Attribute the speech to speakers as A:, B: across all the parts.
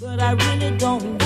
A: But I really don't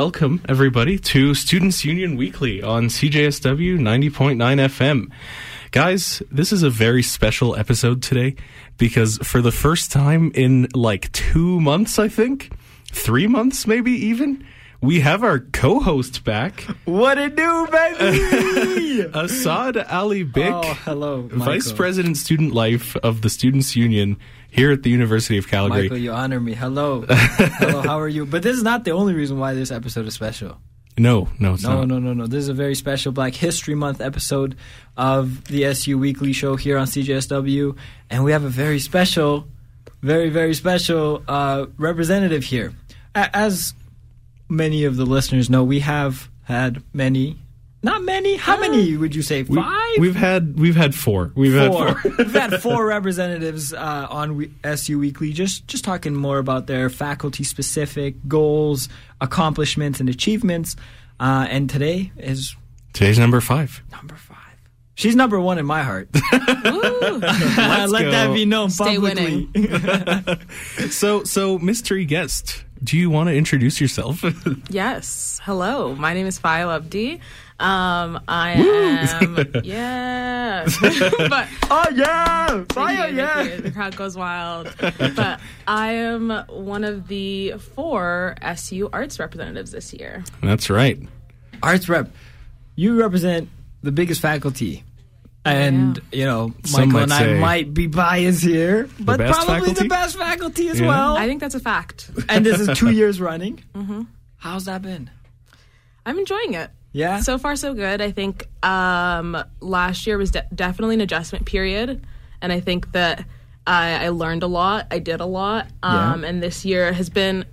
B: welcome, everybody, to Students Union Weekly on CJSW 90.9 FM. Guys, this is a very special episode today because for the first time in like two months, I think, three months maybe even, we have our co host back,
C: What it do, baby?
B: Assad Ali Bik.
C: oh, hello, Michael.
B: Vice President Student Life of the Students Union here at the University of Calgary.
C: Michael, you honor me. Hello, hello. How are you? But this is not the only reason why this episode is special.
B: No, no, it's
C: No,
B: not.
C: no, no, no. This is a very special Black History Month episode of the SU Weekly Show here on CJSW, and we have a very special, very, very special uh, representative here. A- As many of the listeners know, we have had many. Not many. How many would you say? Five.
B: We've had we've had four. We've
C: four.
B: had four.
C: We've had four representatives uh, on we- SU Weekly, just just talking more about their faculty specific goals, accomplishments, and achievements. Uh, and today is
B: Today's number five.
C: number five. She's number one in my heart. Let
B: go.
C: that be known
D: Stay
C: publicly.
B: So, so mystery guest, do you want to introduce yourself?
D: Yes. Hello. My name is Fayo Abdi. Um, I am. yeah. but
C: oh yeah, fire
D: you,
C: yeah.
D: thank. The crowd goes wild. but I am one of the four SU arts representatives this year.
B: That's right.
C: Arts rep, you represent the biggest faculty. And you know,
B: Some
C: Michael and I might be biased here, but
B: best
C: probably
B: faculty?
C: the best faculty as
B: Yeah.
C: well.
D: I think that's a fact.
C: and this is two years running. Mm-hmm. How's that been?
D: I'm enjoying it.
C: Yeah.
D: So far, so good. I think um, last year was de- definitely an adjustment period, and I think that I, I learned a lot. I did a lot, um,
C: Yeah.
D: and this year has been.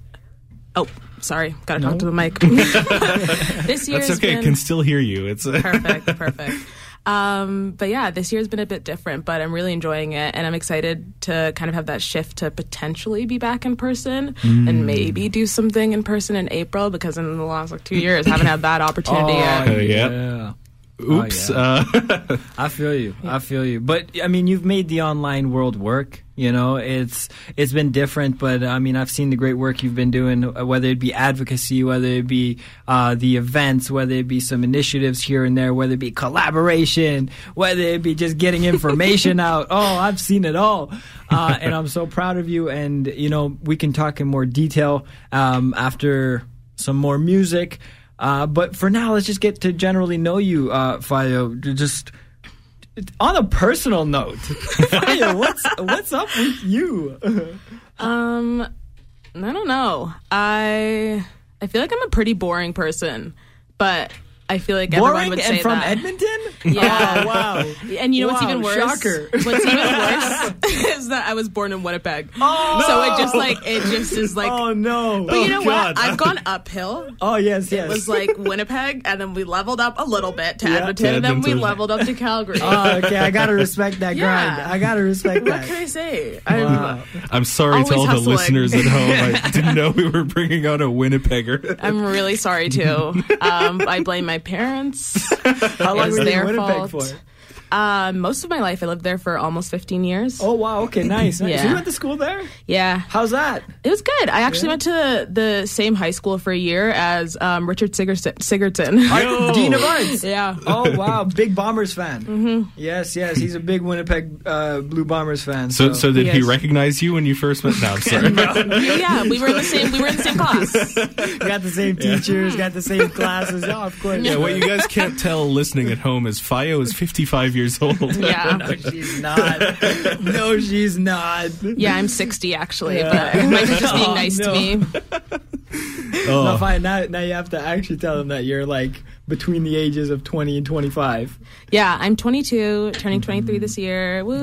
D: Oh, sorry, gotta talk to the mic. this year
B: That's okay.
D: been
B: Can still hear you. It's
D: perfect, perfect. Um, but yeah, this year's been a bit different, but I'm really enjoying it, and I'm excited to kind of have that shift to potentially be back in person
B: Mm.
D: and maybe do something in person in April because in the last like two years, haven't had that opportunity yet.
B: Uh, yeah. Oops.
C: yeah.
B: uh,
C: I feel you. I feel you. But I mean, you've made the online world work. You know, it's it's been different, but I mean, I've seen the great work you've been doing. uh, Whether it be advocacy, whether it be uh, the events, whether it be some initiatives here and there, whether it be collaboration, whether it be just getting information out. Oh, I've seen it all, uh, and I'm so proud of you. And you know, we can talk in more detail um, after some more music. Uh, but for now, let's just get to generally know you, uh, Fayo. Just on a personal note, Fayo, what's what's up with you?
D: Um, I don't know. I I feel like I'm a pretty boring person, but I feel like everyone
C: Boring
D: would
C: and
D: say
C: from
D: that.
C: Edmonton?
D: Yeah.
C: Oh, wow.
D: And you know what's
C: Wow,
D: even worse?
C: shocker.
D: What's even worse is that I was born in Winnipeg.
C: Oh,
D: so it just like it just is like.
C: oh no.
D: but you know
B: God.
D: what? I've gone uphill.
C: oh yes, yes.
D: It was like Winnipeg, and then we leveled up a little bit to
C: Yeah.
D: Edmonton, and then we
B: Edmonton.
D: leveled up to Calgary.
C: Oh, okay, I gotta respect that
D: Yeah.
C: grind. I gotta respect that.
D: what can
C: that.
D: I say? I'm,
C: Wow.
B: I'm sorry to
D: Always
B: all the
D: hustling.
B: listeners at home. I didn't know we were bringing on a Winnipegger.
D: I'm really sorry too. Um, I blame my parents.
C: How long were you in Winnipeg
D: fault.
C: for?
D: Uh, most of my life, I lived there for almost 15 years.
C: Oh wow, okay, nice. nice.
D: Yeah.
C: You went to school there?
D: Yeah,
C: How's that?
D: it was good. I actually went to the same high school for a year as um, Richard Sigurdson. Sigurdson.
B: Yo.
C: Dean of Arts.
D: yeah.
C: Oh wow, big Bombers fan. Mm-hmm. Yes, yes, he's a big Winnipeg uh, Blue Bombers fan.
B: So, so did he
D: Yes.
B: recognize you when you first met? No, I'm sorry.
D: yeah, we were in the same. We were in the same class.
C: got the same teachers, got the same classes. Yeah, of course.
B: Yeah, what you guys can't tell listening at home is Fayo is 55 years old.
D: Yeah,
C: No, she's not. no, she's not.
D: yeah. I'm 60 actually, but Mike was just being
C: Oh,
D: nice
C: no.
D: to me.
B: Oh.
C: No, fine. Now, now you have to actually tell them that you're like between the ages of 20 and 25.
D: Yeah, I'm 22, turning 23 this year. Woo!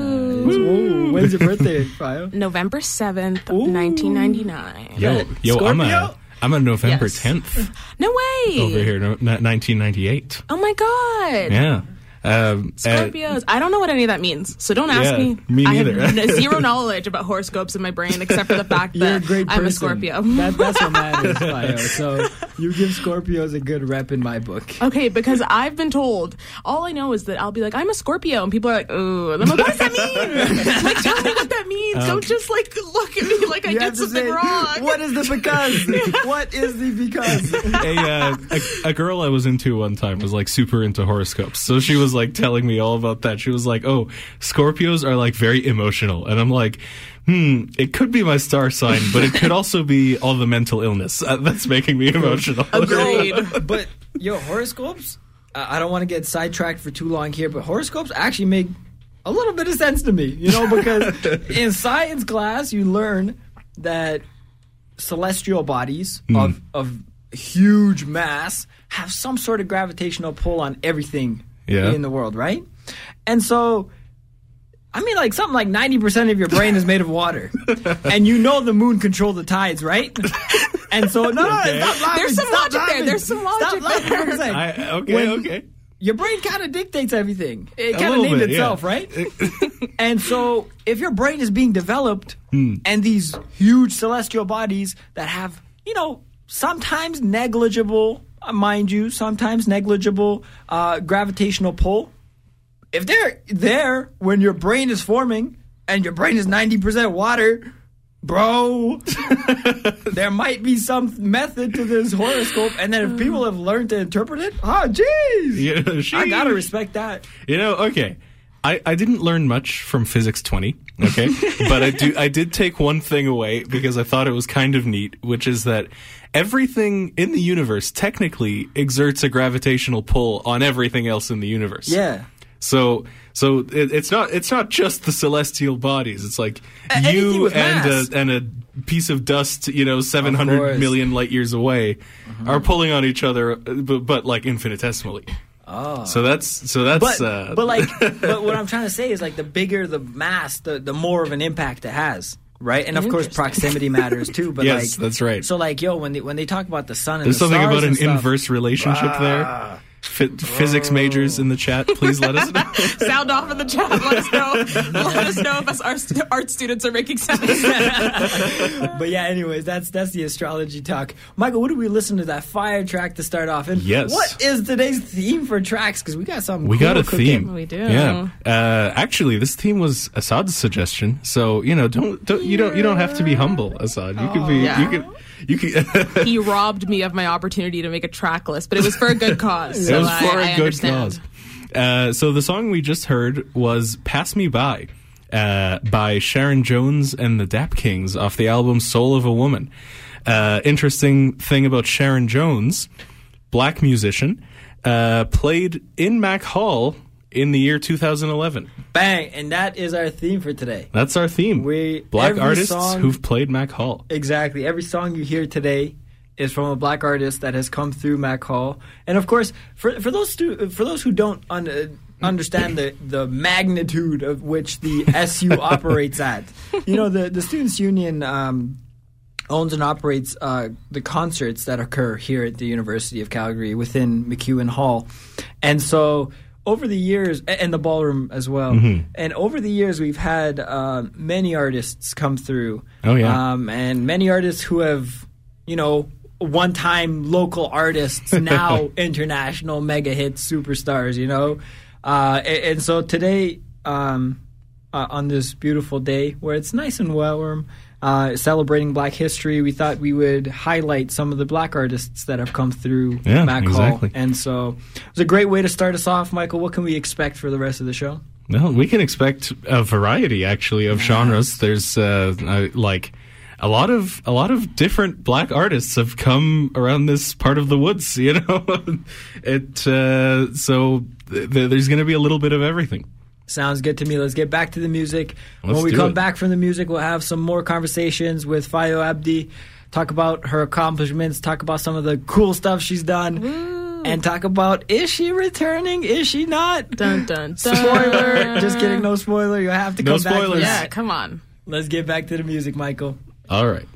C: Ooh, when's your birthday, Fio?
D: November 7th,
C: Ooh.
D: 1999.
B: Yo, yo, I'm a,
C: Scorpio?
B: I'm a November
D: Yes.
B: 10th
D: No way!
B: over here, no, 1998.
D: Oh my god!
B: Yeah. Um,
D: Scorpios. I don't know what any of that means, so don't ask
B: Yeah,
D: me.
B: me
D: I
B: neither.
D: have zero knowledge about horoscopes in my brain, except for the fact
C: You're a
D: that
C: great person.
D: I'm a Scorpio.
C: That, that's what matters, Fio. So you give Scorpios a good rep in my book.
D: Okay, because I've been told. All I know is that I'll be like, I'm a Scorpio, and people are like, "Ooh," and I'm like, "What does that mean? like, tell me what that means.
B: Um,
D: Don't just like look at me like I did something
C: say,
D: wrong."
C: What is the because? what is the because?
B: a, uh, a, a girl I was into one time was like super into horoscopes. So she was like telling me all about that. She was like, "Oh, Scorpios are like very emotional," and I'm like, "Hmm, it could be my star sign, but it could also be all the mental illness uh, that's making me emotional."
D: Agreed.
C: but yo, horoscopes. I I don't want to get sidetracked for too long here, but horoscopes actually make a little bit of sense to me. You know, because in science class you learn that celestial bodies of of huge mass have some sort of gravitational pull on everything
B: Yeah.
C: in the world, right? And so. I mean, like something like ninety percent of your brain is made of water, and you know the moon controls the tides, right? And so, no, no,
B: Okay.
C: stop laughing,
D: There's some
C: stop
D: logic there, there's some
C: Stop
D: logic
C: laughing
D: there.
C: for.
B: I, okay,
C: When-
B: okay.
C: Your brain kind of dictates everything. It kind of named
B: bit,
C: itself,
B: yeah.
C: right? and so, if your brain is being developed,
B: Hmm.
C: and these huge celestial bodies that have, you know, sometimes negligible, mind you, sometimes negligible uh, gravitational pull, if they're there when your brain is forming and your brain is 90% water, bro, there might be some method to this horoscope. And then if people have learned to interpret it, oh, jeez.
B: Know,
C: I gotta respect that.
B: You know, okay. I, I didn't learn much from physics 20, okay? but I do I did take one thing away because I thought it was kind of neat, which is that everything in the universe technically exerts a gravitational pull on everything else in the universe.
C: Yeah.
B: So so it, it's not it's not just the celestial bodies. It's like
C: A-
B: you and
C: mass.
B: a, and a piece of dust, you know, seven hundred million light years away,
C: Mm-hmm.
B: are pulling on each other, uh, but, but like infinitesimally.
C: Oh.
B: So that's so that's
C: But,
B: uh,
C: but like, but what I'm trying to say is like the bigger the mass, the, the more of an impact it has. Right, and of course proximity matters too. But
B: Yes,
C: like,
B: that's right.
C: So like, yo, when they when they talk about the sun and
B: There's
C: the
B: something about an
C: stuff-
B: inverse relationship
C: Ah.
B: there. Physics majors in the chat, please let us know.
D: Sound off in the chat. Let us know. Let us know if us art, art students are making sense.
C: but yeah, anyways, that's that's the astrology talk. Michael, what did we listen to that fire track to start off? And
B: Yes.
C: what is today's theme for tracks? Because we got something.
B: We
C: cool
B: got a
C: cooking.
B: theme.
D: We do.
B: Yeah. Uh, actually, this theme was Assad's suggestion. So you know, don't, don't you don't you don't have to be humble, Assad. You can be.
D: Yeah.
B: You could. You could.
D: he robbed me of my opportunity to make a track list, but it was for a good cause.
B: it
D: so
B: was for a
D: I
B: good
D: understand.
B: cause. Uh, so the song we just heard was "Pass Me By" uh, by Sharon Jones and the Dap Kings off the album "Soul of a Woman." Uh, interesting thing about Sharon Jones, black musician, uh, played in Mac Hall in the year 2011.
C: Bang, and that is our theme for today.
B: That's our theme.
C: We-
B: black artists
C: song-
B: who've played Mac Hall.
C: Exactly. Every song you hear today is from a black artist that has come through Mac Hall, and of course, for for those stu- for those who don't un- uh, understand the the magnitude of which the SU operates at, you know, the the Students Union. Um, owns and operates uh, the concerts that occur here at the University of Calgary within MacEwan Hall. And so over the years, and the ballroom as well,
B: Mm-hmm.
C: and over the years, we've had uh, many artists come through.
B: Oh, yeah.
C: Um, and many artists who have, you know, one time local artists, now international mega hit superstars, you know? Uh, a- and, so today, um, uh, on this beautiful day where it's nice and warm, uh, celebrating Black History, we thought we would highlight some of the black artists that have come through
B: Yeah,
C: Mac
B: exactly.
C: Hall. And so it was a great way to start us off, Michael. What can we expect for the rest of the show?
B: Well, we can expect a variety actually of genres. There's uh, uh, like a lot of a lot of different black artists have come around this part of the woods. You know, it uh, so th- there's going to be a little bit of everything.
C: Sounds good to me. Let's get back to the music.
B: Let's
C: when we
B: do
C: come
B: it.
C: back from the music, we'll have some more conversations with Fayo Abdi, talk about her accomplishments, talk about some of the cool stuff she's done, and talk about is she returning? Is she not?
D: Dun dun dun.
C: Spoiler. Just kidding, no spoiler. You'll have to
B: No
C: come back. for
B: spoilers.
D: Yeah, come on.
C: Let's get back to the music, Michael.
B: All right.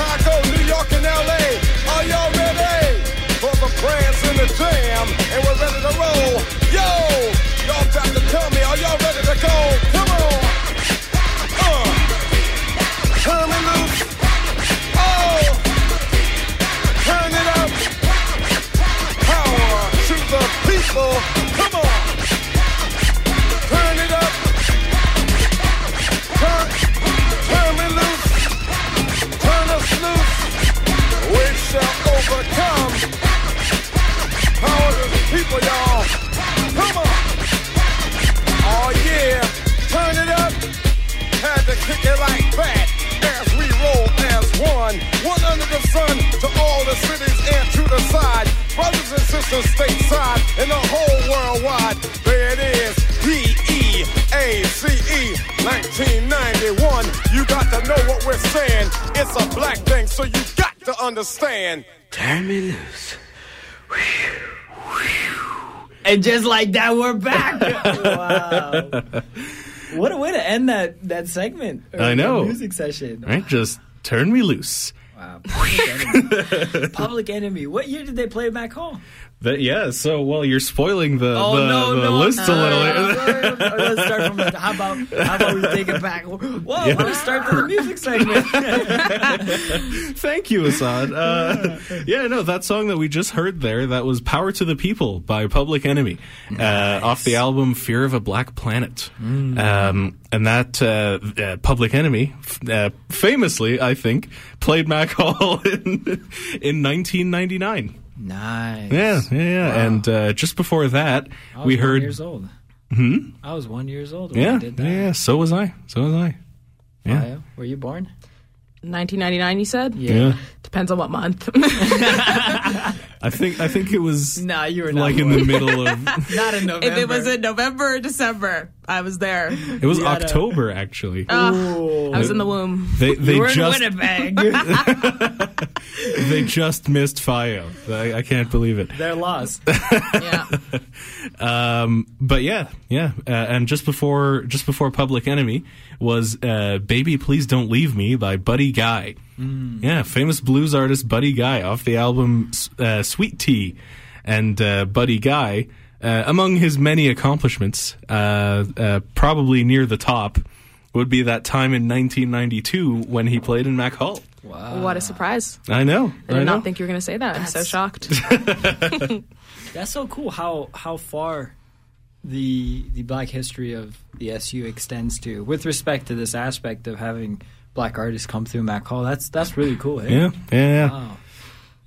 E: Chicago, New York, and LA. Are y'all ready for the prance and the jam? And we're ready to roll. Yo, y'all got to tell me, are y'all ready to go? Come Brothers stateside and the whole worldwide. There it is. D-E-A-C-E 1991. You got to know what we're saying. It's a black thing, so you got to understand.
F: Turn me loose.
C: And just like that, we're back. wow. What a way to end that that segment. or
B: I know.
C: that music session.
B: Right? Just turn me loose.
C: Wow. Public enemy. Public enemy. What year did they play Mac Hall?
B: That, yeah, so, well, you're spoiling the,
C: Oh
B: the,
C: no,
B: the
C: no!
B: list a little.
C: Uh, let's start from. The, how about how about we take it back? Whoa! Let's start to the music segment.
B: Thank you, Assad. Uh, yeah, no, that song that we just heard there, that was Power to the People by Public Enemy uh, off the album Fear of a Black Planet. Um, and that uh, uh, Public Enemy, uh, famously, I think, played Mac Hall in, in 1999.
C: Nice.
B: Yeah, yeah, yeah. And uh, just before that,
C: I was
B: we
C: one
B: heard.
C: years old. Hmm. I was one years old when I
B: Yeah,
C: did that.
B: yeah, yeah, so was I. So was I. Yeah.
C: Maya, were you born?
D: 1999, you said?
B: Yeah.
D: Depends on what month.
B: I think I think it was
C: Nah, you were not
B: like in the middle of
C: Not in November.
D: if it was in November or December, I was there.
B: it was
C: You
B: October actually.
C: Ooh.
D: I was in the womb.
B: They they
C: you were in
B: just
C: Winnipeg.
B: they just missed Fio. I, I can't believe it.
C: They're lost.
D: Yeah.
B: Um, but yeah, yeah. Uh, and just before just before Public Enemy was uh, "Baby Please Don't Leave Me" by Buddy Guy. Yeah, famous blues artist Buddy Guy off the album uh, Sweet Tea, and uh, Buddy Guy. Uh, among his many accomplishments, uh, uh, probably near the top would be that time in 1992 when he played in Mac Hall. Wow.
D: What a surprise.
B: I know.
D: I did
B: know.
D: not think you were going to say that. I'm so shocked.
C: That's so cool how how far the the black history of the SU extends to with respect to this aspect of having black artists come through Mac Hall. That's that's really cool. Eh?
B: Yeah, yeah, yeah.
C: Wow.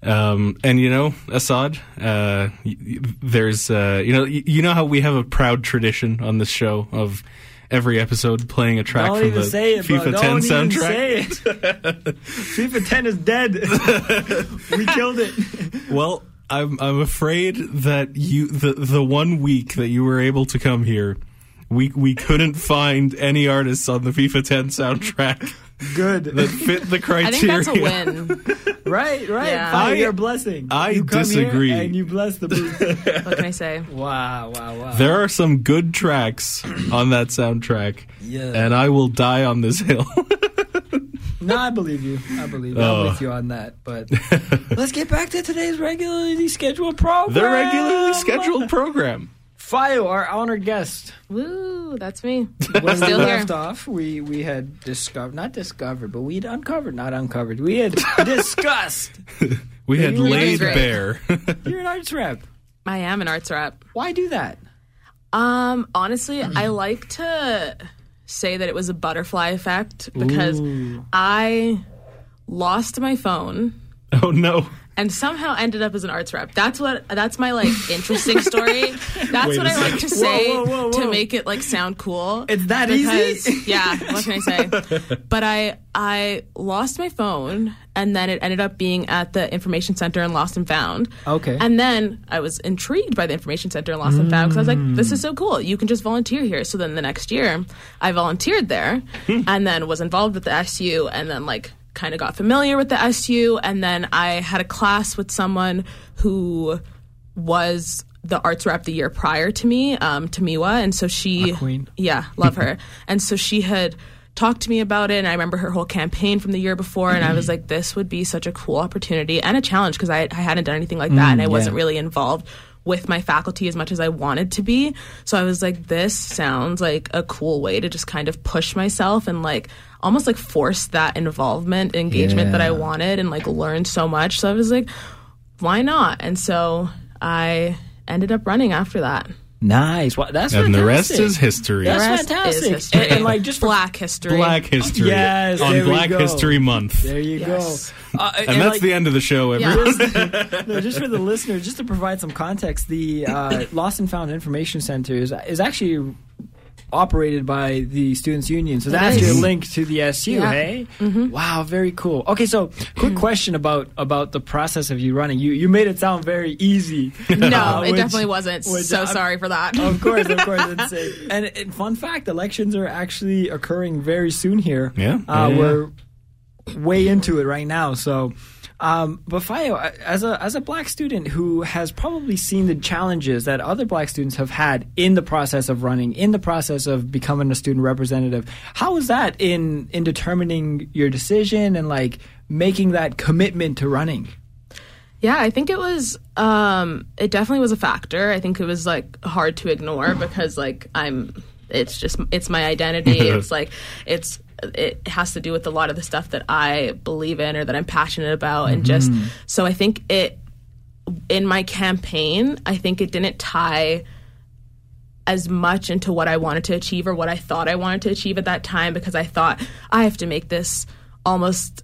B: Um, and you know, Assad, uh, there's, uh, you know, y- you know how we have a proud tradition on this show of every episode playing a track
C: Don't
B: from the
C: say it,
B: FIFA
C: bro.
B: 10
C: Don't even
B: soundtrack.
C: say it. FIFA 10 is dead. we killed it.
B: Well, I'm I'm afraid that you the the one week that you were able to come here, we we couldn't find any artists on the FIFA 10 soundtrack
C: Good.
B: that fit the criteria.
D: I
B: criteria.
D: think that's a win.
C: right, right.
D: Yeah.
C: Fire,
B: I-
C: you're blessing.
B: I
C: you
B: disagree.
C: And you bless the booth.
D: what can I say?
C: wow, wow, wow.
B: There are some good tracks on that soundtrack,
C: Yeah.
B: and I will die on this hill.
C: No, I believe you. I believe you.
B: Oh.
C: I'm with you on that. But let's get back to today's regularly scheduled program.
B: the regularly scheduled program.
C: Fio, our honored guest.
D: Woo, that's me.
C: When we
D: Still here.
C: left off, we we had discovered, not discovered, but we'd uncovered, not uncovered. We had discussed.
B: We had
C: you were
B: laid
D: right.
B: bare.
C: You're an arts rep.
D: I am an arts rep.
C: Why do that?
D: Um, honestly, I like to say that it was a butterfly effect because I lost my phone
B: oh no.
D: And somehow ended up as an arts rep. That's what that's my like interesting story. That's
B: Wait
D: what I like to say
C: Whoa, whoa, whoa,
D: to make it like sound cool.
C: It's that
D: because,
C: easy?
D: yeah, what can I say? But I I lost my phone and then it ended up being at the information center in Lost and Found.
C: Okay.
D: And then I was intrigued by the information center in Lost and Found because I was like, this is
C: Mm.
D: so cool. You can just volunteer here. So then the next year, I volunteered there and then was involved with the SU and then like kind of got familiar with the SU. And then I had a class with someone who was the arts rep the year prior to me, um, Tamiwa. And so she, yeah, love her. and so she had talked to me about it and I remember her whole campaign from the year before and I was like this would be such a cool opportunity and a challenge because I, I hadn't done anything like that and I wasn't really involved with my faculty as much as I wanted to be. So I was like this sounds like a cool way to just kind of push myself and like almost like force that involvement engagement that I wanted and like learn so much. So I was like why not? And so I ended up running after that.
C: Nice. Well, that's
B: And the rest is history.
C: That's
D: rest
C: fantastic.
D: is history.
C: And- and, like, just
D: black history.
B: Black History.
C: Yes,
B: on Black
C: go.
B: History Month.
C: There you
D: Yes.
C: go. Uh,
B: and that's
C: like,
B: the end of the show, everyone.
D: Yeah.
C: no, just for the listeners, just to provide some context, the uh, Lost and Found Information Center is, is actually operated by the Students Union. So that's
D: is.
C: your link to the SU,
D: Yeah.
C: hey? Wow, very cool. Okay, so quick question about about the process of you running. You you made it sound very easy.
D: No,
C: Uh,
D: it definitely wasn't.
C: which
D: so
C: I'm-
D: sorry for that.
C: Of course, of course. It's, and, and fun fact, elections are actually occurring very soon here.
B: Yeah.
C: Uh,
B: Yeah.
C: We're way into it right now. So, um, but Fayo, as a as a black student who has probably seen the challenges that other black students have had in the process of running, in the process of becoming a student representative, how was that in in determining your decision and like making that commitment to running?
D: Yeah, I think it was. Um, it definitely was a factor. I think it was like hard to ignore because like I'm. It's just it's my identity. it's like it's it has to do with a lot of the stuff that I believe in or that I'm passionate about, and just so I think it in my campaign. I think it didn't tie as much into what I wanted to achieve or what I thought I wanted to achieve at that time because I thought I have to make this almost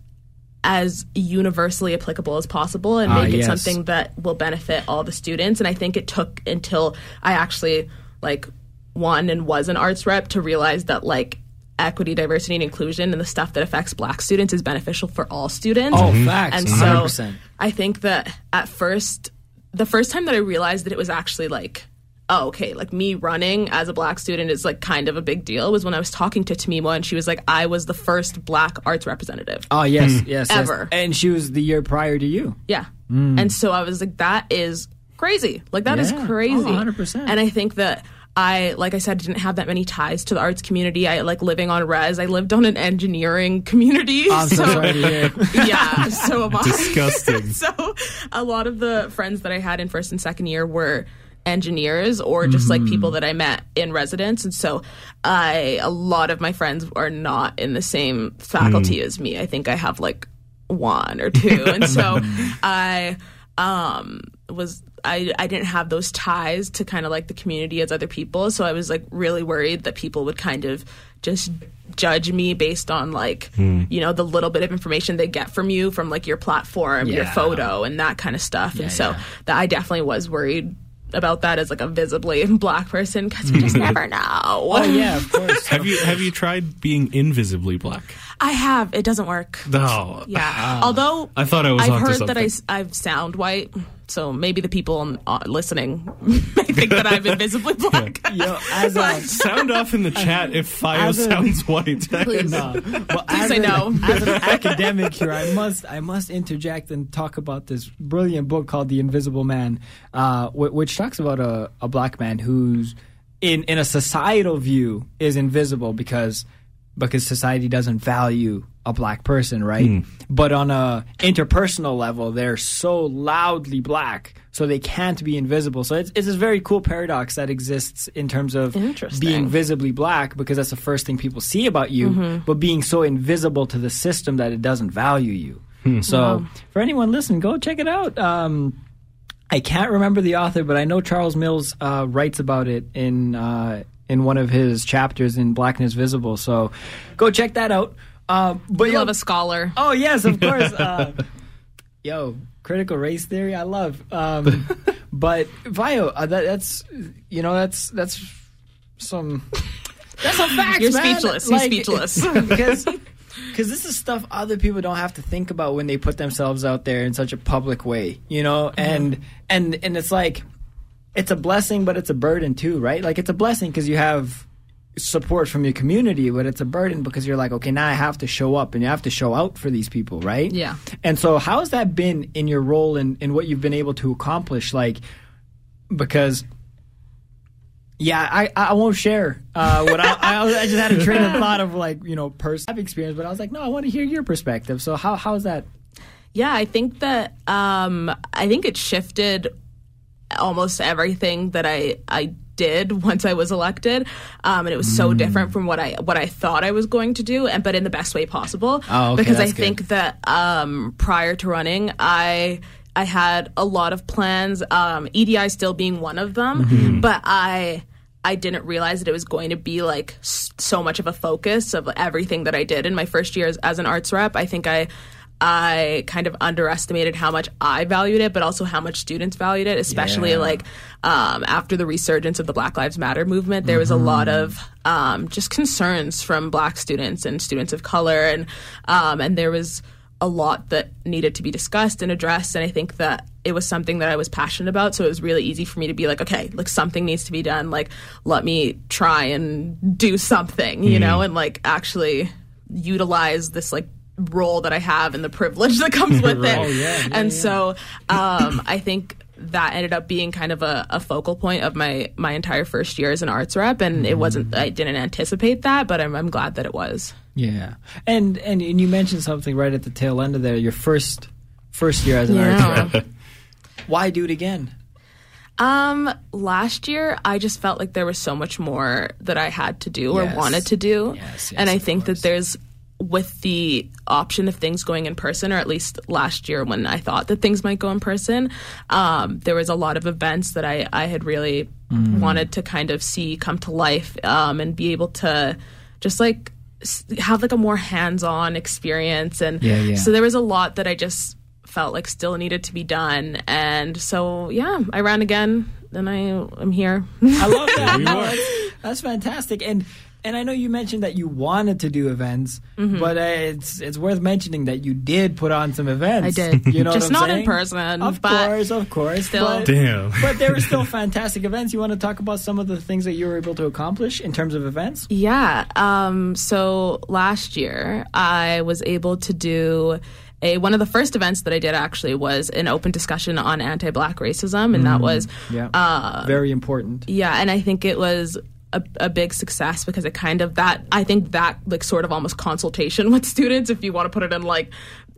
D: as universally applicable as possible and
C: Ah,
D: make it
C: yes.
D: something that will benefit all the students. And I think it took until I actually like won and was an arts rep to realize that like equity, diversity, and inclusion and the stuff that affects black students is beneficial for all students.
C: Oh, mm-hmm. facts,
D: And
C: 100%.
D: so I think that at first, the first time that I realized that it was actually like, oh, okay, like me running as a black student is like kind of a big deal was when I was talking to Tamiwa and she was like, I was the first black arts representative.
C: Oh yes, hmm. yes, yes.
D: Ever.
C: And she was the year prior to you.
D: Yeah. Hmm. And so I was like, that is crazy. Like, that is
C: Yeah.
D: Oh, crazy.
C: Oh, 100%.
D: And I think that I, like I said, didn't have that many ties to the arts community. I like living on res. I lived on an engineering community.
C: I'm ah, so,
D: yeah. So am I.
B: Disgusting.
D: so a lot of the friends that I had in first and second year were engineers or just like mm-hmm. people that I met in residence and so I a lot of my friends are not in the same faculty mm. as me. I think I have like one or two and so I um was I, I didn't have those ties to kind of like the community as other people so I was like really worried that people would kind of just judge me based on like hmm. you know the little bit of information they get from you from like your platform your photo and that kind of stuff and so
C: yeah.
D: that I definitely was worried about that as like a visibly black person because you just never know
C: Oh yeah, of course.
B: have you have you tried being invisibly black?
D: I have it doesn't work
B: No.
D: yeah ah. although
B: I thought I was
D: I've
B: onto
D: heard that I,
B: something.
D: s- I sound white So maybe the people uh, listening may think that I'm invisibly black.
C: Yo, as a,
B: Sound off in the chat if Fio
C: a-
B: sounds white.
D: Please.
C: no. Well,
D: Please
C: as
D: say
C: an,
D: no.
C: as an academic here, I must I must interject and talk about this brilliant book called The Invisible Man, uh, which talks about a, a black man who's in in a societal view is invisible because because society doesn't value a black person, right? But on a interpersonal level, they're so loudly black, so they can't be invisible. So it's it's this very cool paradox that exists in terms of being visibly black because that's the first thing people see about you,
D: Mm-hmm.
C: but being so invisible to the system that it doesn't value you. So
D: Wow.
C: for anyone listening, go check it out. Um, I can't remember the author, but I know Charles Mills uh, writes about it in uh, in one of his chapters in Blackness Visible. So go check that out. Uh, but
D: We
C: yo-
D: love a scholar.
C: Oh yes, of course. Uh, yo, critical race theory, I love. Um, but Vio, uh, that, that's you know that's that's some that's some facts.
D: You're
C: man.
D: speechless. He's speechless.
C: because because this is stuff other people don't have to think about when they put themselves out there in such a public way, you know. And and and it's like it's a blessing, but it's a burden too, right? Like it's a blessing because you have support from your community, but it's a burden because you're like, okay, now I have to show up and you have to show out for these people, right?
D: Yeah.
C: And so, how has that been in your role and in, in what you've been able to accomplish? Like, because. Yeah, I, I won't share uh, what I, I I just had a train of thought of like you know personal experience, but I was like, no, I want to hear your perspective. So how how is that?
D: Yeah, I think that um, I think it shifted almost everything that I I did once I was elected, um, and it was
C: Mm.
D: so different from what I what I thought I was going to do, and but in the best way possible.
C: Oh, okay,
D: because I
C: good.
D: think that um, prior to running, I. I had a lot of plans, um, EDI still being one of them,
C: Mm-hmm.
D: but I I didn't realize that it was going to be like so much of a focus of everything that I did in my first year as, as an arts rep. I think I I kind of underestimated how much I valued it, but also how much students valued it, especially
C: Yeah.
D: like um, after the resurgence of the Black Lives Matter movement. There was a lot of um, just concerns from Black students and students of color, and um, and there was a lot that needed to be discussed and addressed. And I think that it was something that I was passionate about. So it was really easy for me to be like, okay, like something needs to be done. Like, let me try and do something, you know, and like actually utilize this like role that I have and the privilege that comes with it.
C: Oh, yeah, yeah,
D: and so um, I think that ended up being kind of a, a focal point of my my entire first year as an arts rep and it wasn't I didn't anticipate that but I'm, I'm glad that it was
C: Yeah, and and and you mentioned something right at the tail end of there. Your first first year as an
D: Yeah.
C: arts rep. Why do it again?
D: Um, last year I just felt like there was so much more that I had to do or
C: Yes.
D: wanted to do.
C: Yes, yes,
D: and I think
C: course.
D: that there's with the option of things going in person, or at least last year when I thought that things might go in person, um, there was a lot of events that I, I had really
C: Mm.
D: wanted to kind of see come to life um, and be able to just like have like a more hands-on experience and
C: Yeah, yeah.
D: so there was a lot that I just felt like still needed to be done and so yeah I ran again and I am here
C: I love that.
B: you are.
C: that's, that's fantastic. And and I know you mentioned that you wanted to do events,
D: Mm-hmm.
C: but uh, it's it's worth mentioning that you did put on some events.
D: I did.
C: You know,
D: Just
C: what I'm
D: not in person,
C: Of
D: but
C: course, of course.
D: still-
C: but,
B: Damn.
C: but there were still fantastic events. You want to talk about some of the things that you were able to accomplish in terms of events?
D: Yeah. Um, so last year, I was able to do a one of the first events that I did actually was an open discussion on anti-black racism, and that was
C: Yeah,
D: uh,
C: very important.
D: yeah, and I think it was. A, a big success because it kind of that I think that like sort of almost consultation with students if you want to put it in like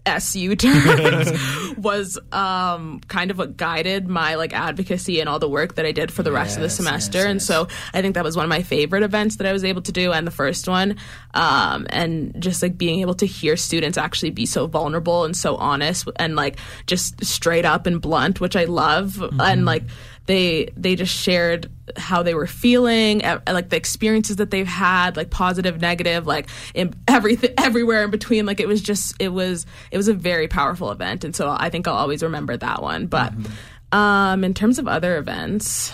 D: SU terms was um, kind of what guided my like advocacy and all the work that I did for the rest of the semester
C: yes,
D: and
C: yes.
D: so I think that was one of my favorite events that I was able to do, and the first one. Um, and just like being able to hear students actually be so vulnerable and so honest and like just straight up and blunt, which I love.
C: Mm-hmm.
D: And like they they just shared how they were feeling, like the experiences that they've had, like positive, negative, like in everything, everywhere in between. Like it was just it was it was a very powerful event, and so I think I'll always remember that one. But. Um, in terms of other events,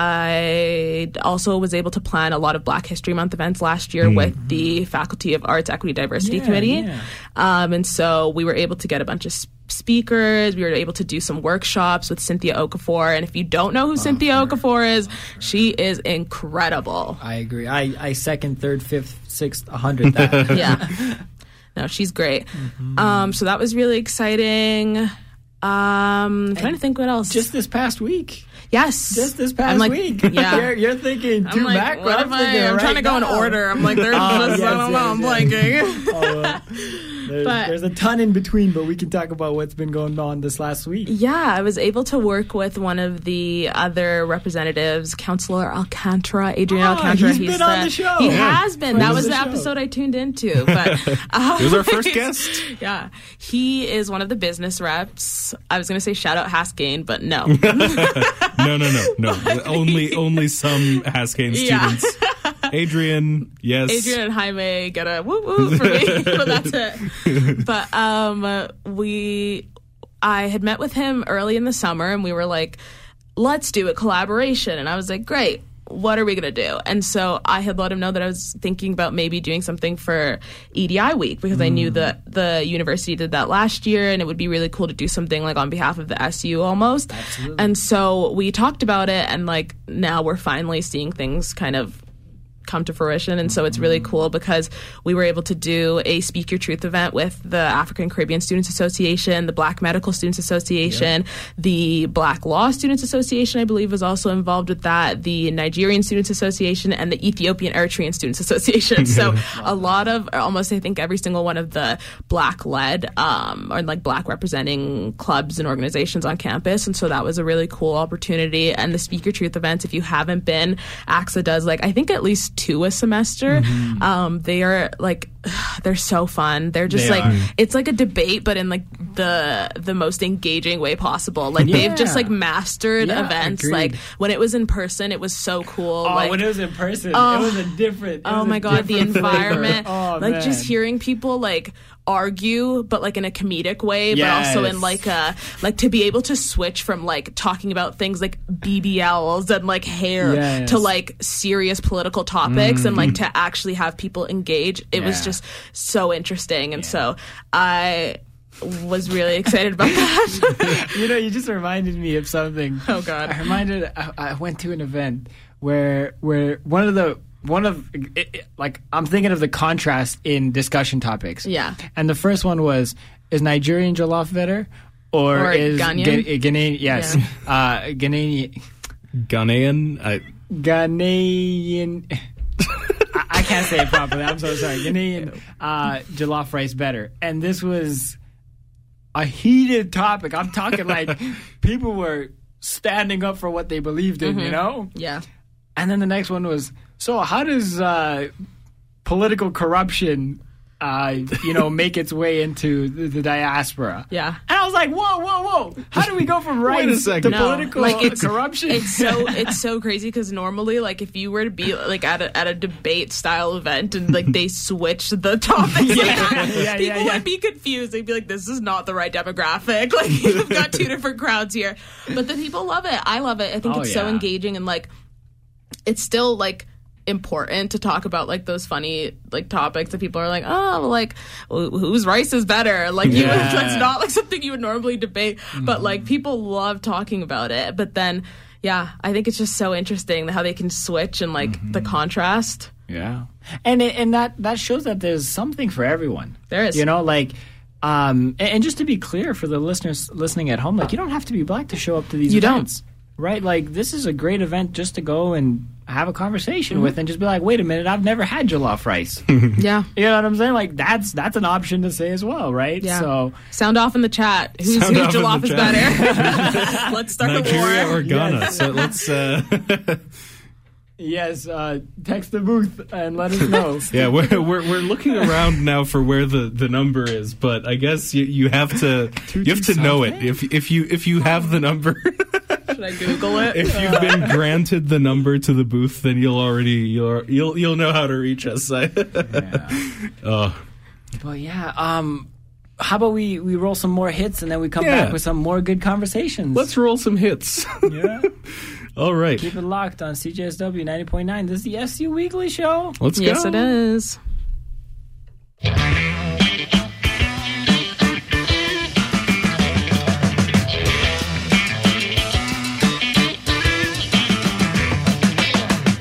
D: I also was able to plan a lot of Black History Month events last year with the Faculty of Arts Equity Diversity
C: Yeah,
D: Committee.
C: yeah.
D: Um, and so we were able to get a bunch of speakers. We were able to do some workshops with Cynthia Okafor. And if you don't know who Cynthia Okafor is, she is incredible.
C: I agree. I, I second, third, fifth, sixth, a hundred that.
D: yeah. No, she's great. Um, so that was really exciting. Um, I'm trying to think what else.
C: Just this past week.
D: yes,
C: Just this past
D: I'm like,
C: week.
D: Yeah.
C: you're, you're thinking
D: I'm
C: two
D: like,
C: back.
D: what
C: I'm
D: I, I'm
C: right
D: trying to go in order. I'm like, there's
C: Oh, yes,
D: I don't know, I'm
C: yes,
D: blanking.
C: There's,
D: But-
C: there's a ton in between, but we can talk about what's been going on this last week.
D: Yeah, I was able to work with one of the other representatives, Councillor Alcantara, Adrian
C: Oh,
D: Alcantara.
C: he's been on the show.
D: He
C: Yeah.
D: has been.
C: Friend
D: that was
C: the
D: the, episode I tuned into. But um,
B: He was our first guest.
D: Yeah, he is one of the business reps. I was going to say shout out Haskayne, but no.
B: No, no, no, no. only only some Haskayne
D: Yeah.
B: Adrian, yes.
D: Adrian and Jaime get a woo woo for me, but that's it. But um, we, I had met with him early in the summer, and we were like, "Let's do a collaboration." And I was like, "Great." What are we gonna do? And so I had let him know that I was thinking about maybe doing something for EDI week because I knew that the university did that last year, and it would be really cool to do something like on behalf of the SU almost.
C: Absolutely.
D: And so we talked about it, and like now we're finally seeing things kind of come to fruition. And so it's really cool because we were able to do a speak your truth event with the african caribbean students association the black medical students association the black law students association i believe was also involved with that the nigerian students association and the ethiopian eritrean students association. So a lot of almost i think every single one of the black led um, or like black representing clubs and organizations on campus. And so that was a really cool opportunity. And the speak your truth events if you haven't been ACSA does like i think at least two a semester um, they are like they're so fun they're just
C: They
D: like
C: are.
D: it's like a debate but in like the the most engaging way possible like they've just like mastered
C: Yeah,
D: events
C: agreed.
D: like when it was in person it was so cool
C: Oh,
D: like
C: when it was in person,
D: Oh.
C: it was a different.
D: Oh my god, the environment.
C: Oh,
D: like just hearing people like argue but like in a comedic way but also in like a like to be able to switch from like talking about things like BBLs and like hair
C: Yes.
D: to like serious political topics and like mm. to actually have people engage. It was just so interesting and so I was really excited about that.
C: You know, you just reminded me of something.
D: Oh, God.
C: I reminded. I, I went to an event where where one of the one of it, it- like I'm thinking of the contrast in discussion topics.
D: Yeah.
C: And the first one was is Nigerian jollof better or,
D: Or
C: is
D: Ghanaian?
C: Ga- Ghanaian? Yes,
D: Yeah.
C: uh, Ghanaian.
B: Ghanaian. I,
C: Ghanaian. I, I can't say it properly. I'm so sorry. Ghanaian uh, jollof rice better, and this was a heated topic. I'm talking like people were standing up for what they believed in, you know.
D: yeah.
C: And then the next one was so how does uh, political corruption, uh, you know, make its way into the, the diaspora?
D: Yeah.
C: And I was like, whoa, whoa, whoa! How do we go from rights to
B: second. No,
C: political
D: like, it's-
C: corruption?
D: It's so it's so crazy because normally, like, if you were to be like at a at a debate style event and like they switch the topics, like that,
C: Yeah,
D: people
C: yeah, yeah.
D: would be confused. They'd be like, "This is not the right demographic." Like, you've got two different crowds here. But the people love it. I love it. I think
C: Oh,
D: it's so engaging and like it's still like important to talk about like those funny like topics that people are like oh well, like wh- whose rice is better like you
C: Yeah.
D: that's not like something you would normally debate but like people love talking about it but then yeah i think it's just so interesting how they can switch and like the contrast
C: Yeah, and it, and that that shows that there's something for everyone.
D: There is.
C: you know, like. Um, and, and just to be clear for the listeners listening at home, like you don't have to be black to show up to these
D: You don't.
C: Events, right? Like this is a great event just to go and have a conversation
D: Mm-hmm.
C: with, and just be like, "Wait a minute, I've never had jollof rice."
D: yeah
C: you know what I'm saying? Like that's that's an option to say as well, right?
D: yeah
C: So
D: sound off in the chat who's,
B: Sound
D: whose jollof is
B: chat.
D: better let's start a
B: Nigeria
D: war
B: or Ghana. So let's. Uh,
C: yes, uh, text the booth and let us know.
B: yeah, we're, we're we're looking around now for where the, the number is, but I guess you, you have to you have to know it. If if you if you have the number,
D: should i google it
B: if you've been granted the number to the booth, then you'll already you'll you'll you'll know how to reach us. oh,
C: But yeah, um, how about we we roll some more hits and then we come
B: Yeah.
C: back with some more good conversations.
B: let's roll some hits.
C: yeah.
B: All right.
C: Keep it locked on CJSW 90.9. This is the SU Weekly Show.
B: Let's
D: yes,
B: go.
D: Yes, it is.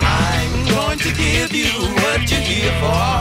F: I'm going to
E: give you what you're
C: here for.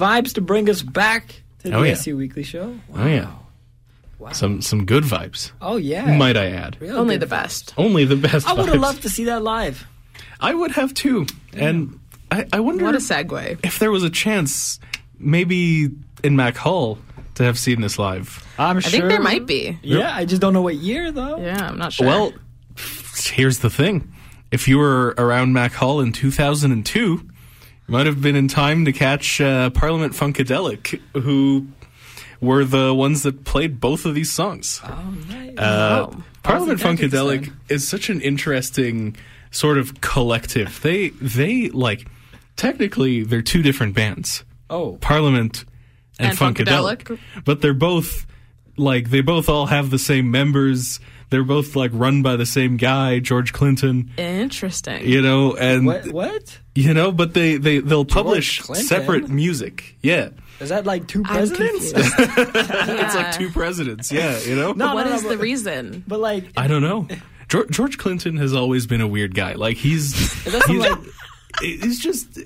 C: Vibes to bring us back to oh, the
B: Oh, yeah.
C: SU Weekly Show.
B: Oh yeah. Wow. Some some good vibes.
C: Oh yeah,
B: Might I add?
C: Real
D: Only the
C: vibes.
D: best.
B: Only the best.
C: I would have loved to see that live.
B: I would have too. And I, I wonder
D: What a segue.
B: if there was a chance, maybe in Mac Hall, to have seen this live.
C: I'm
D: I think there might be.
C: Yeah, I just don't know what year though.
D: Yeah, I'm not sure.
B: Well, here's the thing: if you were around Mac Hall in 2002, you might have been in time to catch uh, Parliament Funkadelic, who were the ones that played both of these songs.
C: Oh, nice.
B: Uh,
D: Wow.
B: Parliament
C: How's the decades
B: Funkadelic is such an interesting sort of collective. They they like technically they're two different bands.
C: oh,
B: Parliament and,
D: And
B: Funkadelic.
D: Funkadelic.
B: But they're both like they both all have the same members. They're both like run by the same guy, George Clinton.
D: Interesting.
B: You know, and
C: what? What
B: you know, but they they they'll publish separate music. Yeah,
C: is that? Like two presidents?
D: confused.
B: it's like two presidents. Yeah, you know.
C: No,
D: What
C: no,
D: is
C: no,
D: the
C: but-
D: reason?
C: But like,
B: I don't know. George, George Clinton has always been a weird guy. Like he's he's,
C: like-
B: he's just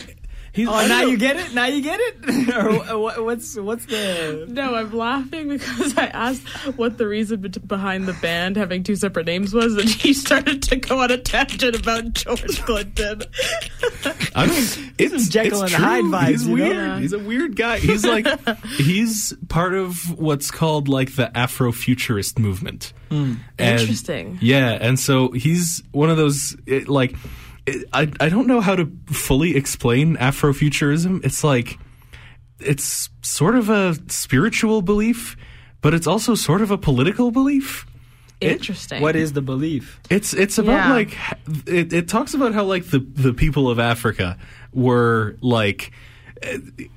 B: he's.
C: oh, now you get it. Now you get it. or what, what's what's the?
D: No, I'm laughing because I asked what the reason be- behind the band having two separate names was, and he started to go on a tangent about George Clinton.
B: I don't. It's
C: Jekyll
B: it's
C: and
B: true.
C: Hyde vibes,
B: He's
C: you know?
B: weird.
D: Yeah.
B: He's a weird guy. He's like he's part of what's called like the Afrofuturist movement. Hmm. And-
D: Interesting.
B: Yeah, and so he's one of those it, like it, I I don't know how to fully explain Afrofuturism. It's like it's sort of a spiritual belief, but it's also sort of a political belief.
D: Interesting.
C: What is the belief?
B: It's it's about
D: Yeah.
B: like it, it talks about how like the the people of Africa were like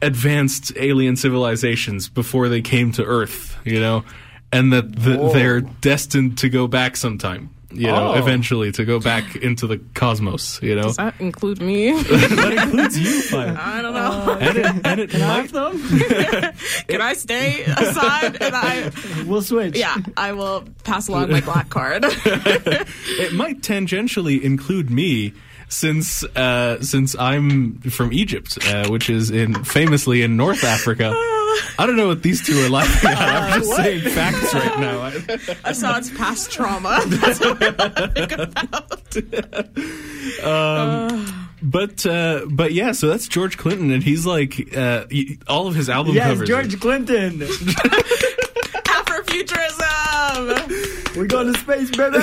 B: advanced alien civilizations before they came to Earth, you know, and that the, they're destined to go back sometime, you know,
C: Oh.
B: eventually to go back into the cosmos, you know.
D: Does that include me?
B: that includes you, Fayo.
D: I don't know.
B: And it, and it might,
C: them?
D: Can I stay aside? And I,
C: we'll switch.
D: yeah, I will pass along my black card.
B: it might tangentially include me since uh, since I'm from Egypt, uh, which is in famously in North Africa. I don't know what these two are laughing at. I'm just saying facts right now. I-
D: Assad's past trauma. That's what I think about.
B: but uh, but yeah, so that's George Clinton, and he's like uh, all of his album
C: Yes,
B: covers.
C: George Clinton.
D: Afrofuturism.
C: We're going to space, baby.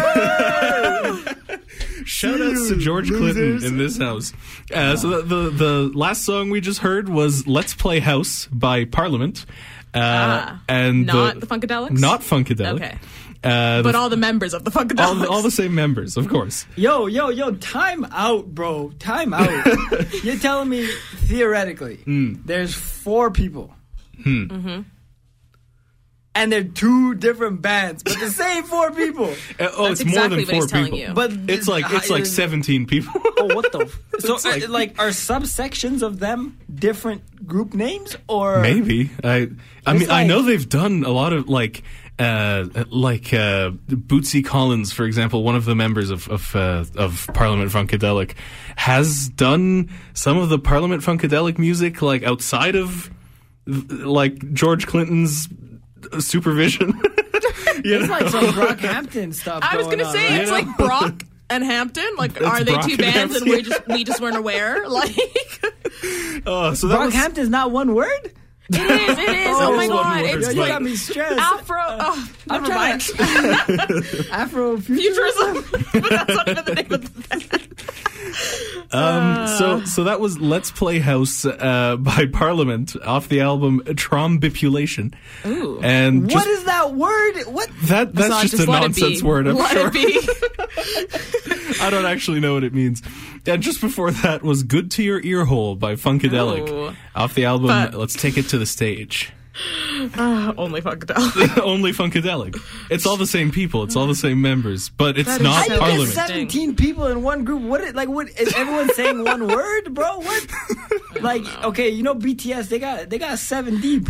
B: Shout outs to George Clinton in this house. Uh, so the, the the last song we just heard was "Let's Play House" by Parliament, uh,
D: Ah,
B: and
D: not the Funkadelics?
B: not Funkadelic.
D: Okay.
B: Uh,
D: But
B: the-
D: all the members of the Funkadelics.
B: all, the, all the same members, of course.
C: Yo, yo, yo, time out, bro. Time out. You're telling me theoretically
B: Hmm.
C: there's four people. And they're two different bands, but the same four people.
B: Uh, oh,
D: That's
B: it's more than
D: what
B: four people.
D: you.
C: But
B: It's like it's like seventeen people.
C: Oh, what the? F- so,
B: It's
C: like,
B: like-
C: like, are subsections of them different group names, or
B: Maybe I. I
C: It's
B: mean, I know they've done a lot of like. Uh, like uh, Bootsy Collins, for example, one of the members of of, uh, of Parliament Funkadelic, has done some of the Parliament Funkadelic music, like outside of like George Clinton's supervision. you
C: It's
B: know?
C: like some Brockhampton stuff.
D: I was
C: going
D: gonna
C: on,
D: say
C: right?
D: it's like Brock and Hampton. Like, are they
B: Brock
D: two
B: and
D: bands and
B: Hampton.
D: we just we just weren't aware? Like,
B: Oh, so that was,
C: Brockhampton's not one word.
D: It is. It is. Oh,
B: Oh,
D: my god!
B: word.
D: It's
C: Yo, you
D: like
C: got me stressed.
D: Afro. Oh,
C: I'm
D: never
C: trying
D: mind.
C: to- Afro
D: Futurism, but that's not even the name of the.
B: Um, so so that was "Let's Play House" uh, by Parliament off the album Trombipulation.
D: Ooh.
B: And
C: What
B: just,
C: is that that word. What?
B: That that's
D: So
B: just, a nonsense word. I'm
D: let
B: sure.
D: it be.
B: I don't actually know what it means. And just before that was "Good to Your Ear Hole" by Funkadelic
D: Ooh.
B: off the album
D: But-
B: "Let's Take It to the Stage."
D: Ah, only Funkadelic.
B: Only Funkadelic. It's all the same people. It's all the same members, but it's
D: That is
B: not
D: so
B: Parliament.
D: interesting.
C: 17 people in one group? What? it- Like, what? Is everyone saying one word, bro? What? Like, okay, you know BTS? They got they got seven deep.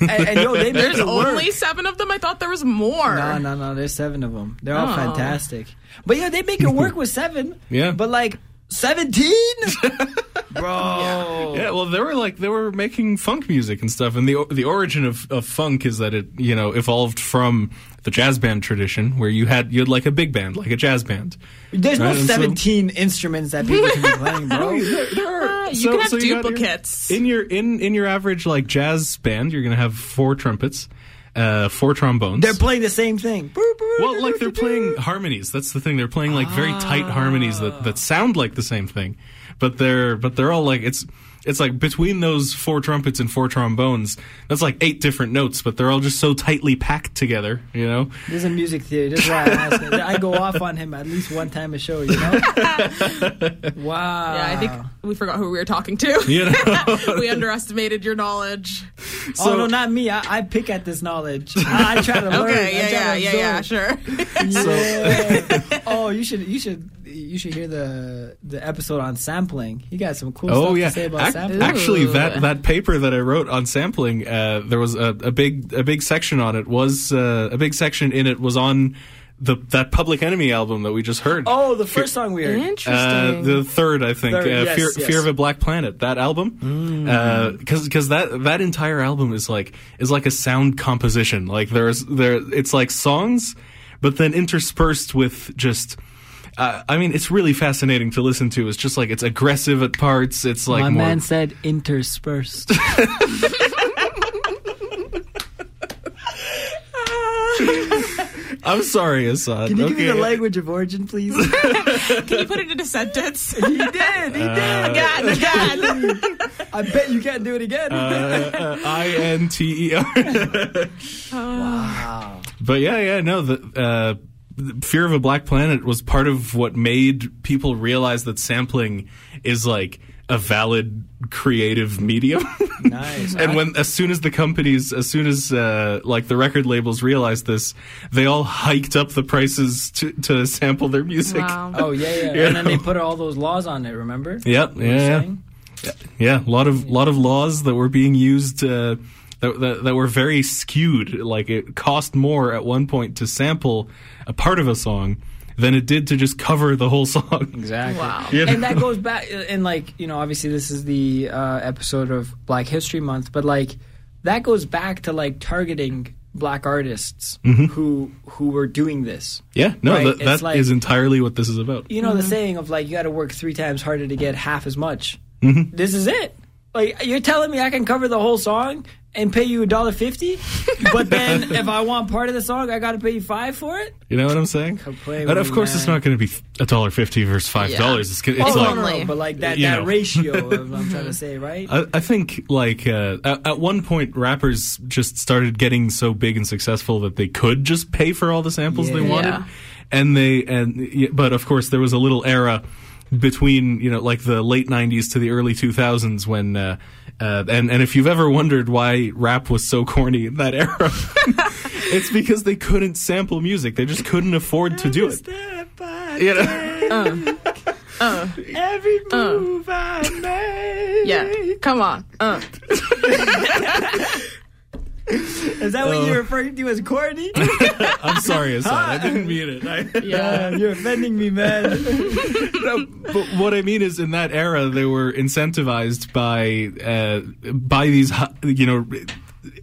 C: And, and yo, they
D: There's
C: it work.
D: only seven of them. I thought there was more.
C: No, no, no. There's seven of them. They're all
D: Oh.
C: fantastic. But yeah, they make it work with seven.
B: Yeah.
C: But like seventeen, bro.
B: Yeah, well, they were like they were making funk music and stuff, and the the origin of, of funk is that it you know evolved from the jazz band tradition, where you had you had like a big band, like a jazz band.
C: There's no
B: Right, and so-
C: seventeen instruments that people can be playing, bro.
D: Uh, you can have
B: got your-
D: duplicates.
B: in your in in your average like jazz band. You're gonna have four trumpets, uh, four trombones.
C: They're playing the same thing.
B: well, like they're playing harmonies. That's the thing. They're playing like very tight harmonies that, that sound like the same thing, but they're but they're all like it's it's like between those four trumpets and four trombones. That's like eight different notes, but they're all just so tightly packed together. You know.
C: This is a music theory. This is why I asked. it. I go off on him at least one time a show. You know? wow.
D: yeah, I think we forgot who we were talking to.
B: You know.
D: we underestimated your knowledge.
C: oh no, not me. I, I pick at this knowledge. I, I try to learn.
D: Okay,
C: I
D: yeah, yeah, yeah, yeah, sure.
C: Yeah. oh, you should, you should, you should hear the the episode on sampling. He got some cool
B: Oh
C: stuff
B: yeah,
C: to say about
B: Ac-
C: sampling.
B: actually,
D: Ooh.
B: that that paper that I wrote on sampling, uh, there was a, a big a big section on it. Was uh, a big section in it was on the that Public Enemy album that we just heard.
C: oh, the first song we heard.
B: Uh,
D: Interesting.
B: the third, I think,
C: Third,
B: uh,
C: yes,
B: Fear,
C: yes.
B: Fear of a Black Planet. That album, because because that that entire album is like is like a sound composition. Like there's there, it's like songs, but then interspersed with just. Uh, I mean, it's really fascinating to listen to. It's just like it's aggressive at parts. It's like
C: My
B: more.
C: man said interspersed.
B: I'm sorry, Assad.
C: Can you
B: okay.
C: give me the language of origin, please? he
D: Can you put it in a sentence?
C: He did. He did.
D: again, again.
C: I bet you can't do it again.
B: Uh, I N T E R.
C: wow.
B: But yeah, yeah, no. The uh, Fear of a Black Planet was part of what made people realize that sampling is like a valid creative medium.
C: Nice.
B: and when as soon as the companies, as soon as uh, like the record labels realized this, they all hiked up the prices to to sample their music.
D: Wow.
C: Oh yeah, yeah.
B: You
C: And then they put all those laws on it. Remember?
B: Yep.
C: What you're
B: Yeah. Yeah. A lot of lot of laws that were being used. Uh, that, that, that were very skewed. Like it cost more at one point to sample a part of a song than it did to just cover the whole song.
C: Exactly.
D: Wow.
B: You know?
C: and that goes back and like you know obviously this is the uh, episode of black history month but like that goes back to like targeting black artists who who were doing this
B: Yeah, no,
C: Right,
B: that,
C: it's
B: that is entirely what this is about.
C: you know the saying of like you got to work three times harder to get half as much
B: Mm-hmm.
C: this is it like you're telling me i can cover the whole song and pay you a dollar fifty but then if i want part of the song i gotta pay you five for it
B: You know what I'm saying?
C: But
B: of
C: me,
B: course, it's not going to be a dollar fifty versus five dollars. It's, gonna- it's
C: oh,
B: like
C: no, no, no,
D: Only.
C: but like that, that
B: know.
C: ratio of, i'm trying to say right
B: I, I think like uh, at, at one point rappers just started getting so big and successful that they could just pay for all the samples they wanted,
D: Yeah.
B: and they and but of course there was a little era between you know like the late 90s to the early 2000s when uh, uh, and and if you've ever wondered why rap was so corny in that era it's because they couldn't sample music. They just couldn't afford to do it. You know?
C: Uh, uh, Every uh. move I make.
D: Yeah, come on.
C: Is that what
B: Oh.
C: you're referring to as corny?
B: i'm sorry Hassan. i didn't mean it I,
C: yeah, you're offending me, man.
B: No, but what I mean is, in that era, they were incentivized by uh, by these you know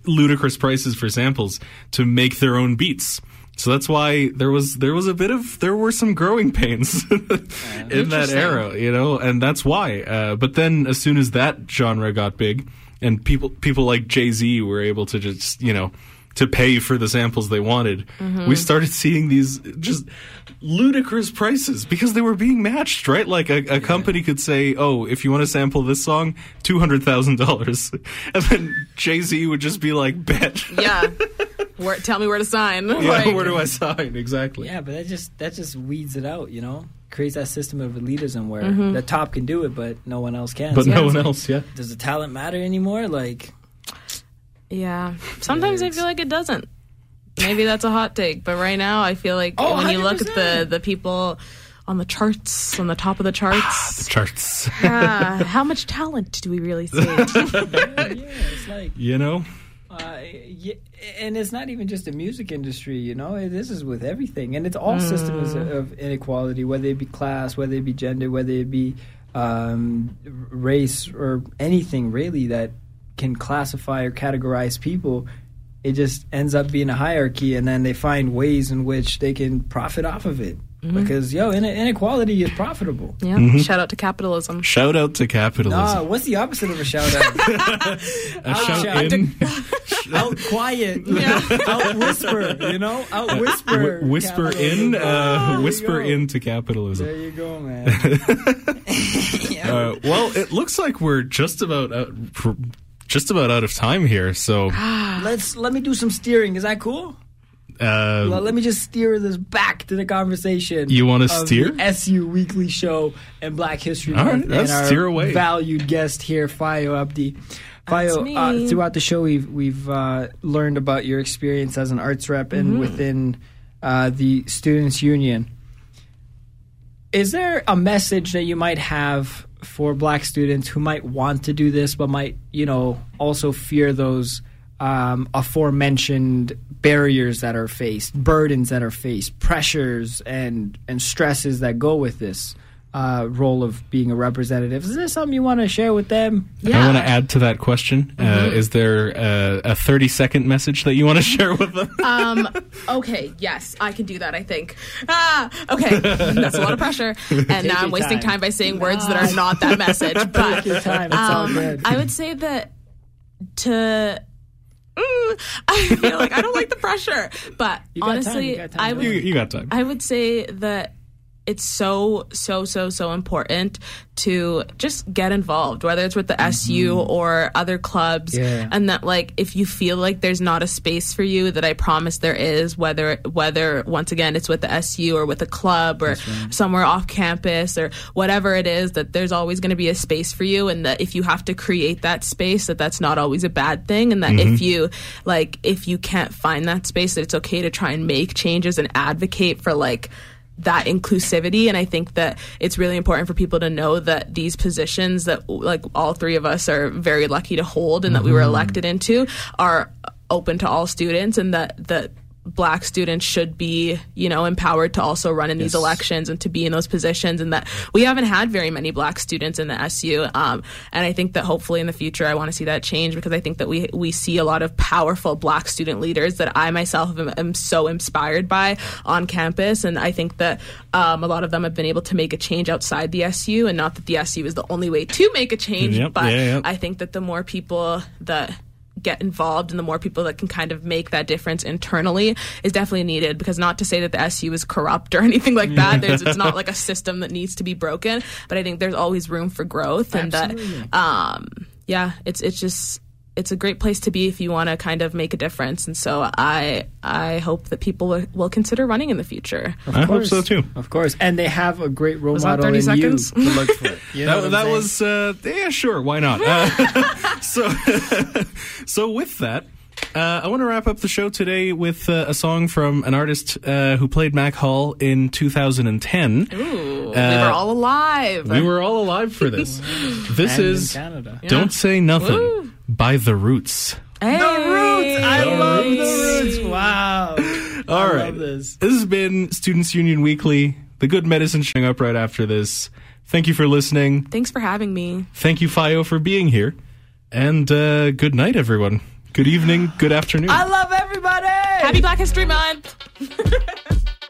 B: ludicrous prices for samples to make their own beats. So that's why there was there was a bit of there were some growing pains in that era, you know, and that's why. Uh, but then, as soon as that genre got big, and people people like Jay Z were able to just you know to pay for the samples they wanted, mm-hmm. we started seeing these just ludicrous prices because they were being matched, right? Like a, a company could say, "Oh, if you want to sample this song, two hundred thousand dollars," and then Jay Z would just be like, "Bet."
D: Yeah. Where, tell me where to sign.
B: Yeah,
D: Like,
B: where do I sign? Exactly.
C: Yeah, but that just that just weeds it out, you know. Creates that system of elitism where
D: Mm-hmm.
C: the top can do it, but no one else can.
B: But
C: So
B: no one
C: like,
B: else, yeah.
C: Does the talent matter anymore? Like,
D: Yeah. Sometimes I feel like it doesn't. Maybe that's a hot take, but right now I feel like
C: Oh,
D: when you look at the the people on the charts, on the top of the charts
B: The
D: charts,
B: charts.
D: ah, how much talent do we really see?
C: yeah, it's like,
B: You know?
C: Uh, yeah, and it's not even just the music industry, you know. This is with everything, and it's all systems
D: Mm.
C: of inequality, whether it be class, whether it be gender, whether it be um, race or anything really that can classify or categorize people. It just ends up being a hierarchy, and then they find ways in which they can profit off of it.
D: Mm-hmm.
C: Because yo, ine- inequality is profitable.
D: yeah. Shout out to capitalism.
B: Shout out to capitalism.
C: Nah, what's the opposite of a shout out?
B: a shout
C: shout.
B: in.
C: out quiet, out whisper, you know, out whisper,
B: Wh- whisper
C: capitalism.
B: in, uh,
C: There you
B: whisper
C: go.
B: into capitalism.
C: There you go, man.
B: Uh, well, it looks like we're just about out, just about out of time here. So,
C: Let's let me do some steering. Is that cool?
B: Uh,
C: Well, let me just steer this back to the conversation.
B: You wanna steer?
C: the SU Weekly Show and Black History
B: All right,
C: Month,
B: let's
C: and our
B: steer away.
C: valued guest here, Fayo Abdi.
D: That's
C: Fayo, uh, throughout the show, we've we've uh, learned about your experience as an arts rep
D: Mm-hmm.
C: and within uh, the Students Union. Is there a message that you might have for Black students who might want to do this, but might, you know, also fear those um, aforementioned barriers that are faced, burdens that are faced, pressures and and stresses that go with this uh, role of being a representative? Is there something you want to share with them?
B: I want to add to that question. Uh,
C: Mm-hmm.
B: is there a, a 30 second message that you want to share with them?
D: Um, okay, yes, I can do that, I think. Ah, okay, that's a lot of pressure. And now I'm wasting
C: time.
D: time by saying words that are not that message. But
C: Take your time. It's all
D: um,
C: good.
D: I would say that to. Mm, I feel like I don't like the pressure, but
C: You got time,
D: honestly,
C: you got time.
D: I would
B: you, you got time.
D: I would say that it's so so so so important to just get involved whether it's with the SU mm-hmm. or other clubs.
C: Yeah.
D: and that like if you feel like there's not a space for you that I promise there is whether whether once again it's with the SU or with a club or somewhere off campus or whatever it is that there's always going to be a space for you and that if you have to create that space that that's not always a bad thing and that if mm-hmm. you like if you can't find that space that it's okay to try and make changes and advocate for like that inclusivity and i think that it's really important for people to know that these positions that like all three of us are very lucky to hold and that we were mm-hmm. elected into are open to all students and that that black students should be you know empowered to also run in these elections and to be in those positions and that we haven't had very many black students in the SU um, and I think that hopefully in the future I want to see that change because I think that we we see a lot of powerful black student leaders that I myself am, am so inspired by on campus. And I think that um, a lot of them have been able to make a change outside the SU and not that the SU is the only way to make a change
B: Yep,
D: but
B: yeah, yeah.
D: I think that the more people that get involved and the more people that can kind of make that difference internally is definitely needed. Because not to say that the SU is corrupt or anything like that. There's it's not like a system that needs to be broken. But I think there's always room for growth and
C: Absolutely.
D: that um yeah it's it's just it's a great place to be if you want to kind of make a difference and so I I hope that people will, will consider running in the future
C: Of
B: I hope so, too.
C: Of course, and they have a great role
D: Was
C: model
D: 30
C: in
D: seconds?
C: you to look for. You know
B: That, that was uh, yeah, sure. Why not? Uh, so, so with that, uh, I want to wrap up the show today with uh, a song from an artist uh, who played Mac Hall in 2010.
D: Ooh, we were
B: Uh,
D: all alive
B: We were all alive for this. This
C: And
B: is
C: Canada.
B: "Don't Say Nothing"
D: Woo.
B: By The Roots.
D: hey. The Roots!
C: I
B: The
C: love
B: Roots.
C: the roots. Wow.
B: All
C: I
B: right,
C: love this.
B: This has been Students Union Weekly. The Good Medicine showing up right after this. Thank you for listening.
D: thanks for having me
B: Thank you, Fayo, for being here. And uh, good night, everyone. Good evening, good afternoon.
C: I love everybody.
D: happy Black History Month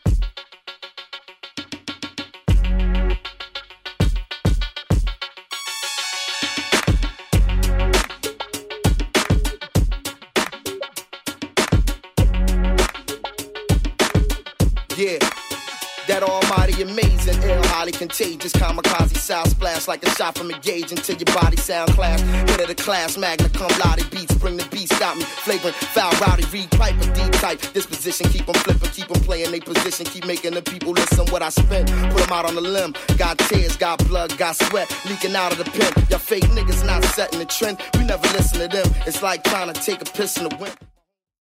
G: amazing, ill, highly contagious, kamikaze sound splash like a shot from a gauge until your body sound class. Hit of the class, magna cum laude beats, bring the beat, stop me. Flagrant, foul, rowdy, read pipe, a deep type. Disposition, keep them flipping, keep them playing they position, keep making the people listen what I spent. Put them out on the limb. Got tears, got blood, got sweat leaking out of the pen. Y'all fake niggas not setting the trend. We never listen to them. It's like trying to take a piss in the wind.